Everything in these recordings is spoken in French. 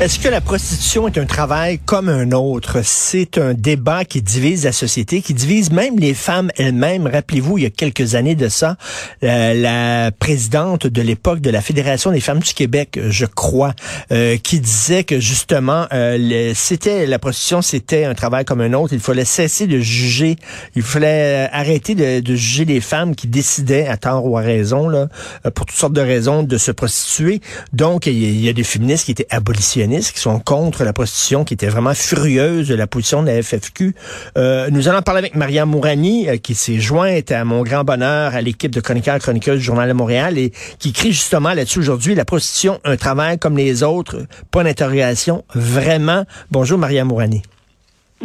Est-ce que la prostitution est un travail comme un autre? C'est un débat qui divise la société, qui divise même les femmes elles-mêmes. Rappelez-vous, il y a quelques années de ça, euh, la présidente de l'époque de la Fédération des femmes du Québec, je crois, euh, qui disait que justement, euh, c'était la prostitution, c'était un travail comme un autre. Il fallait cesser de juger, il fallait euh, arrêter de, juger les femmes qui décidaient, à tort ou à raison, là, euh, pour toutes sortes de raisons, de se prostituer. Donc, il y, y a des féministes qui étaient abolitionnistes, qui sont contre la prostitution, qui étaient vraiment furieuses de la position de la FFQ. Euh, nous allons parler avec Maria Mourani, euh, qui s'est jointe à mon grand bonheur à l'équipe de chroniqueurs chroniqueuses du Journal de Montréal et qui écrit justement là-dessus aujourd'hui, la prostitution, un travail comme les autres, point d'interrogation, vraiment. Bonjour Maria Mourani.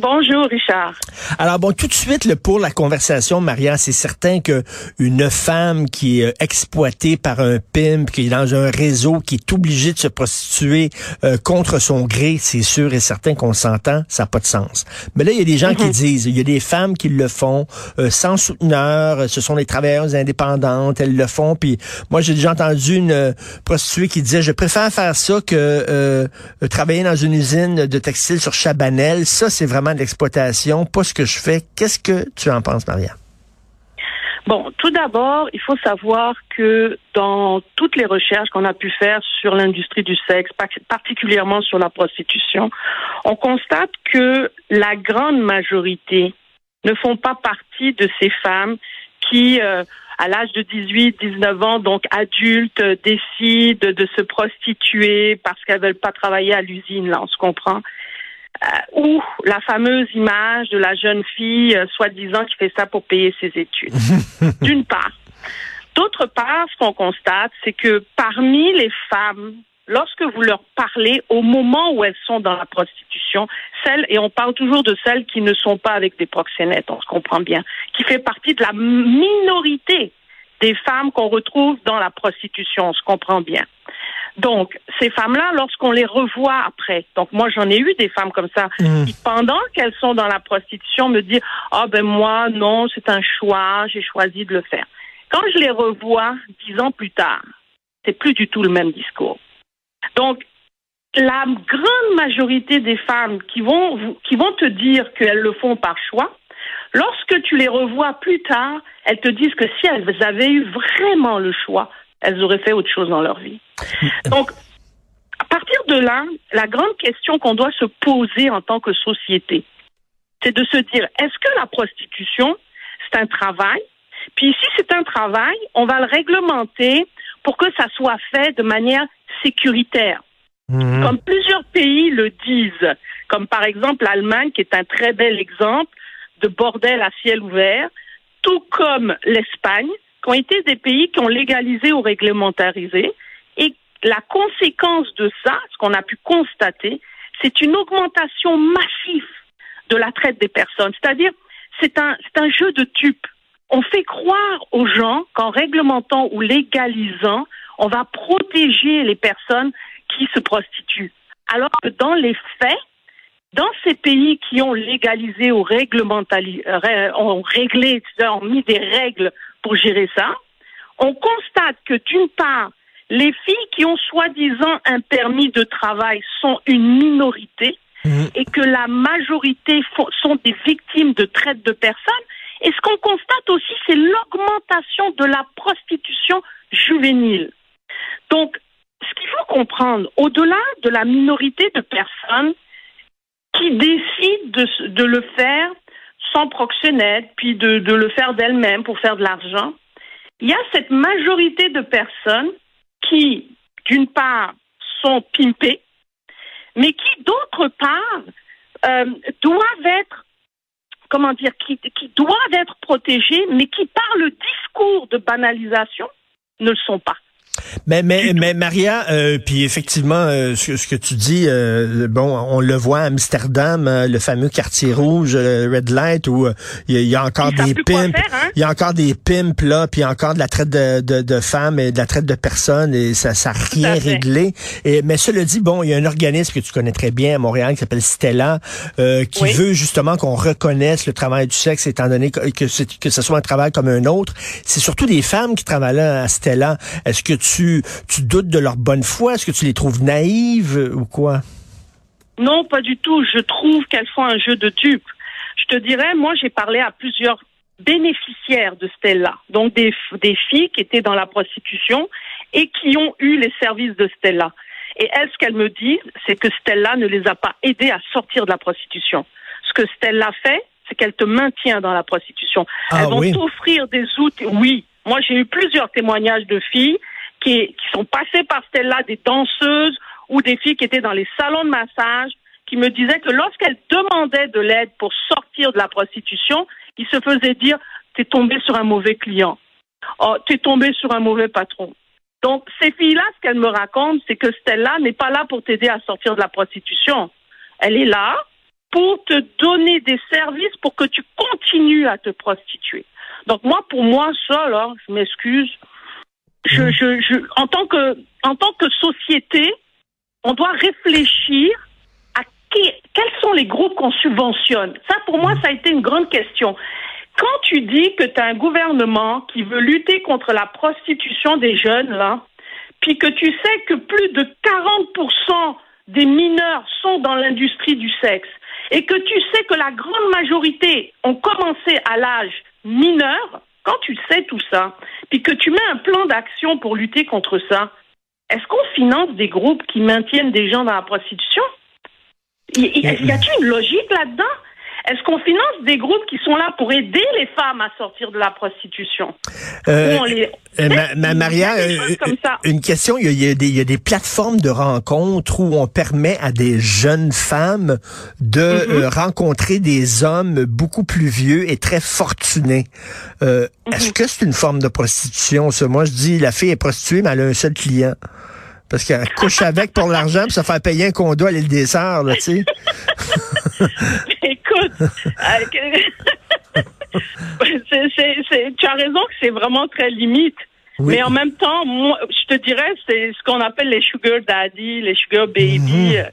Bonjour Richard. Alors bon, tout de suite le pour la conversation, Maria, c'est certain que une femme qui est euh, exploitée par un pimp, qui est dans un réseau, qui est obligée de se prostituer euh, contre son gré, c'est sûr et certain qu'on s'entend, ça n'a pas de sens. Mais là, il y a des gens qui disent, il y a des femmes qui le font euh, sans souteneur, euh, ce sont des travailleuses indépendantes, elles le font. Puis moi, j'ai déjà entendu une euh, prostituée qui disait, je préfère faire ça que euh, travailler dans une usine de textile sur Chabanel. Ça, c'est vraiment de l'exploitation, pas ce que je fais. Qu'est-ce que tu en penses, Maria? Bon, tout d'abord, il faut savoir que dans toutes les recherches qu'on a pu faire sur l'industrie du sexe, par- particulièrement sur la prostitution, on constate que la grande majorité ne font pas partie de ces femmes qui, euh, à l'âge de 18, 19 ans, donc adultes, euh, décident de se prostituer parce qu'elles veulent pas travailler à l'usine, là, on se comprend. Euh, ou la fameuse image de la jeune fille, euh, soi-disant, qui fait ça pour payer ses études. D'une part. D'autre part, ce qu'on constate, c'est que parmi les femmes, lorsque vous leur parlez au moment où elles sont dans la prostitution, celles, et on parle toujours de celles qui ne sont pas avec des proxénètes, on se comprend bien, qui fait partie de la minorité des femmes qu'on retrouve dans la prostitution, on se comprend bien. Donc, ces femmes-là, lorsqu'on les revoit après, donc moi j'en ai eu des femmes comme ça, Mhm. qui pendant qu'elles sont dans la prostitution me disent Ah ben moi, non, c'est un choix, j'ai choisi de le faire. Quand je les revois dix ans plus tard, c'est plus du tout le même discours. Donc, la grande majorité des femmes qui vont, qui vont te dire qu'elles le font par choix, lorsque tu les revois plus tard, elles te disent que si elles avaient eu vraiment le choix, elles auraient fait autre chose dans leur vie. Donc, à partir de là, la grande question qu'on doit se poser en tant que société, c'est de se dire, est-ce que la prostitution, c'est un travail? Puis si c'est un travail, on va le réglementer pour que ça soit fait de manière sécuritaire. Mhm. Comme plusieurs pays le disent, comme par exemple l'Allemagne, qui est un très bel exemple de bordel à ciel ouvert, tout comme l'Espagne, qui ont été des pays qui ont légalisé ou réglementarisé. Et la conséquence de ça, ce qu'on a pu constater, c'est une augmentation massive de la traite des personnes. C'est-à-dire, c'est un, jeu de dupes. On fait croire aux gens qu'en réglementant ou légalisant, on va protéger les personnes qui se prostituent. Alors que dans les faits, dans ces pays qui ont légalisé ou réglementali- euh, ré- ont réglé, ont mis des règles pour gérer ça, on constate que d'une part, les filles qui ont soi-disant un permis de travail sont une minorité, mhm. et que la majorité sont des victimes de traite de personnes. Et ce qu'on constate aussi, c'est l'augmentation de la prostitution juvénile. Donc, ce qu'il faut comprendre, au-delà de la minorité de personnes qui décident de, de le faire sans proxénète, puis de, le faire d'elles-mêmes pour faire de l'argent, il y a cette majorité de personnes qui, d'une part, sont pimpées, mais qui, d'autre part, euh, doivent être, comment dire, qui doivent être protégées, mais qui, par le discours de banalisation, ne le sont pas. Mais, mais, mais Maria, euh, puis effectivement, euh, ce, ce, que tu dis, euh, bon, on le voit à Amsterdam, le fameux quartier rouge, Red Light, où il y, a encore des pimps, hein? il y a encore des pimps là, puis encore de la traite de, de, de, femmes et de la traite de personnes, et ça, ça rien réglé. Et mais cela dit, bon, il y a un organisme que tu connais très bien à Montréal qui s'appelle Stella, qui veut justement qu'on reconnaisse le travail du sexe, étant donné que que, que ce soit un travail comme un autre. C'est surtout des femmes qui travaillent là à Stella. Est-ce que tu tu, doutes de leur bonne foi? Est-ce que tu les trouves naïves euh, ou quoi? Non, pas du tout. Je trouve qu'elles font un jeu de dupes. Je te dirais, moi, j'ai parlé à plusieurs bénéficiaires de Stella, donc des, des filles qui étaient dans la prostitution et qui ont eu les services de Stella. Et elles, ce qu'elles me disent, c'est que Stella ne les a pas aidées à sortir de la prostitution. Ce que Stella fait, c'est qu'elle te maintient dans la prostitution. Ah elles vont t'offrir des outils. Oui, moi j'ai eu plusieurs témoignages de filles qui, sont passées par Stella, des danseuses ou des filles qui étaient dans les salons de massage, qui me disaient que lorsqu'elles demandaient de l'aide pour sortir de la prostitution, ils se faisaient dire t'es tombé sur un mauvais client, oh, t'es tombé sur un mauvais patron. Donc ces filles-là, ce qu'elles me racontent, c'est que Stella n'est pas là pour t'aider à sortir de la prostitution. Elle est là pour te donner des services pour que tu continues à te prostituer. Donc moi, pour moi, ça, là, je m'excuse, je, mm. je, je, en tant que, en tant que société, on doit réfléchir à qui, quels sont les groupes qu'on subventionne. Ça, pour moi, mm. ça a été une grande question. Quand tu dis que tu as un gouvernement qui veut lutter contre la prostitution des jeunes, là, puis que tu sais que plus de 40% des mineurs sont dans l'industrie du sexe, et que tu sais que la grande majorité ont commencé à l'âge mineur, quand tu sais tout ça, puis que tu mets un plan d'action pour lutter contre ça, est-ce qu'on finance des groupes qui maintiennent des gens dans la prostitution? Y, a-t-il une logique là-dedans? Est-ce qu'on finance des groupes qui sont là pour aider les femmes à sortir de la prostitution euh, euh, Maria, euh, une question, il y, a, des, il y, a, des, plateformes de rencontres où on permet à des jeunes femmes de mm-hmm. rencontrer des hommes beaucoup plus vieux et très fortunés. Est-ce mm-hmm. que c'est une forme de prostitution? Ça? Moi, je dis, la fille est prostituée, mais elle a un seul client. Parce qu'elle couche avec pour l'argent, puis ça fait payer un condo à l'île des Sœurs, là, tu sais. Écoute, euh, tu as raison que c'est vraiment très limite. Mais en même temps, moi, je te dirais, c'est ce qu'on appelle les sugar daddy, les sugar baby. Mhm.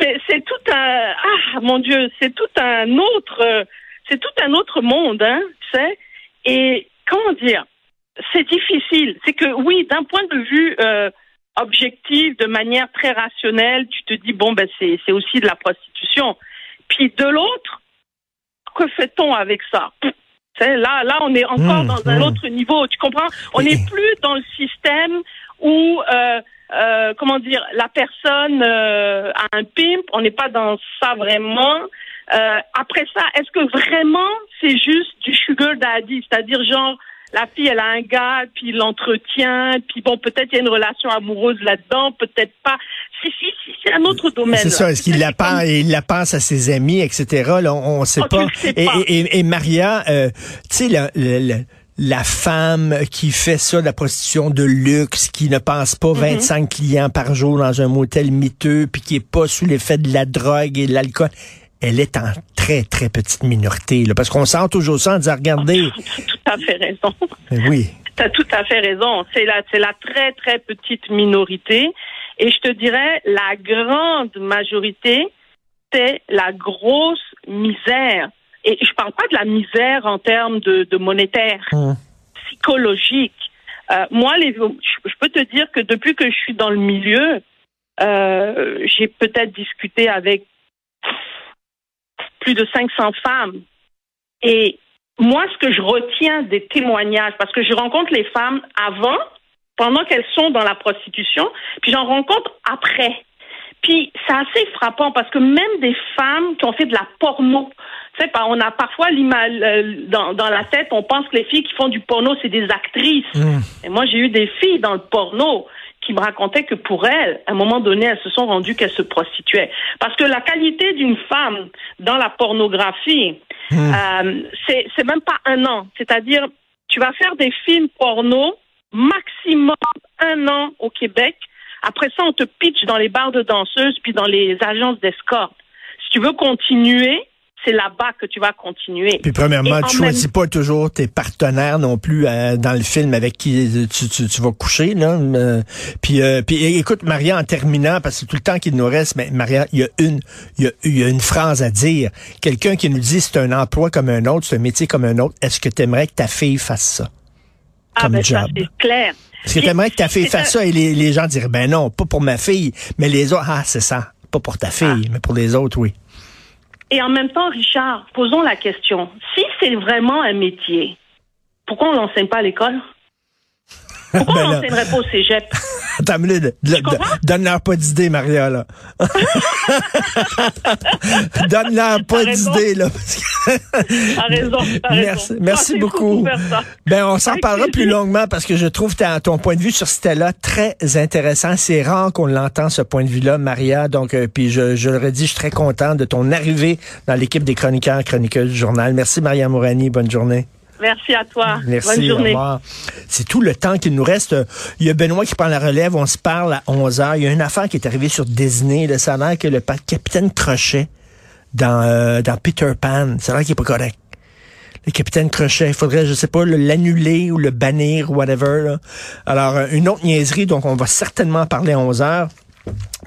C'est tout un, ah, mon Dieu, c'est tout un autre, c'est tout un autre monde, hein, tu sais. Et comment dire, c'est difficile. C'est que oui, d'un point de vue euh, objectif, de manière très rationnelle, tu te dis bon ben c'est c'est aussi de la prostitution. Puis de l'autre, que fait-on avec ça? Là, là, on est encore mmh, dans un mmh. autre niveau. Tu comprends? On n'est plus dans le système où, euh, euh, comment dire, la personne euh, a un pimp. On n'est pas dans ça vraiment. après ça, est-ce que vraiment c'est juste du sugar daddy, c'est-à-dire genre la fille, elle a un gars, puis l'entretien, puis bon, peut-être il y a une relation amoureuse là-dedans, peut-être pas. Si, si, si, c'est un autre domaine. C'est ça. Est-ce qu'il la pense, il la pense à ses amis, etc. Là, on, ne sait oh, pas. Et, et, Maria, euh, tu sais, la, la, femme qui fait ça, la prostitution de luxe, qui ne pense pas 25 mm-hmm. clients par jour dans un motel miteux, puis qui est pas sous l'effet de la drogue et de l'alcool elle est en très, très petite minorité. Là, parce qu'on sent toujours ça en disant, regardez. Tu as tout à fait raison. Oui. Tu as tout à fait raison. C'est la, c'est la très, très petite minorité. Et je te dirais, la grande majorité, c'est la grosse misère. Et je parle pas de la misère en termes de, de monétaire, hum. psychologique. Euh, moi, les, je peux te dire que depuis que je suis dans le milieu, euh, j'ai peut-être discuté avec plus de 500 femmes. Et moi, ce que je retiens des témoignages, parce que je rencontre les femmes avant, pendant qu'elles sont dans la prostitution, puis j'en rencontre après. Puis c'est assez frappant parce que même des femmes qui ont fait de la porno, tu sais, on a parfois l'image dans, dans la tête, on pense que les filles qui font du porno, c'est des actrices. Mmh. Et moi, j'ai eu des filles dans le porno qui me racontaient que pour elles, à un moment donné, elles se sont rendues qu'elles se prostituaient. Parce que la qualité d'une femme dans la pornographie, euh, c'est c'est même pas un an. C'est-à-dire, tu vas faire des films porno maximum un an au Québec. Après ça, on te pitch dans les bars de danseuses puis dans les agences d'escorte. Si tu veux continuer, c'est là-bas que tu vas continuer. Puis premièrement, Et tu choisis même- pas toujours tes partenaires non plus euh, dans le film avec qui tu, tu, tu vas coucher. Là. Euh, puis, euh, puis écoute, Maria, en terminant, parce que tout le temps qu'il nous reste, mais Maria, il y a une il y a, il y a une phrase à dire. Quelqu'un qui nous dit c'est un emploi comme un autre, c'est un métier comme un autre. Est-ce que tu aimerais que ta fille fasse ça? Ah comme ben ça, job. c'est clair. Est-ce que C'est- tu aimerais que ta fille fasse ça? Et les, les gens diraient ben non, pas pour ma fille, mais les autres, ah c'est ça, pas pour ta fille, mais pour les autres, oui. Et en même temps, Richard, posons la question. Si c'est vraiment un métier, pourquoi on l'enseigne pas à l'école? Pourquoi Ben on là. l'enseignerait pas au cégep? Attends minute, donne-leur pas d'idée, Maria, là. donne-leur pas d'idée, là. T'as raison, t'as raison. Merci, Ah, beaucoup. Ben, on s'en parlera plus longuement parce que je trouve ta- ton point de vue sur Stella très intéressant. C'est rare qu'on l'entend, ce point de vue-là, Maria. Donc, euh, puis je, je le redis, je suis très content de ton arrivée dans l'équipe des chroniqueurs, chroniqueuses du journal. Merci, Maria Mourani. Bonne journée. Merci à toi. Merci. Bonne journée. C'est tout le temps qu'il nous reste. Il y a Benoît qui prend la relève. On se parle à 11 heures. Il y a une affaire qui est arrivée sur Disney. Là, ça a l'air que le capitaine Crochet dans, euh, dans Peter Pan, a l'air qu'il est pas correct. Le capitaine Crochet, il faudrait, je sais pas, le- l'annuler ou le bannir, whatever. là. Alors, euh, une autre niaiserie, donc on va certainement en parler à 11 heures.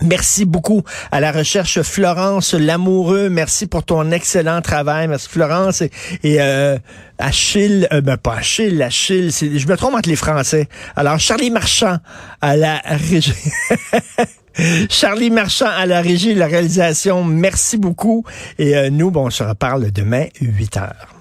Merci beaucoup à la recherche Florence Lamoureux. Merci pour ton excellent travail. Merci Florence et, euh, Achille, euh, ben pas Achille, Achille, je me trompe entre les Français. Alors Charlie Marchand à la régie. Charlie Marchand à la régie, la réalisation. Merci beaucoup. Et euh, nous, bon, on se reparle demain 8 heures.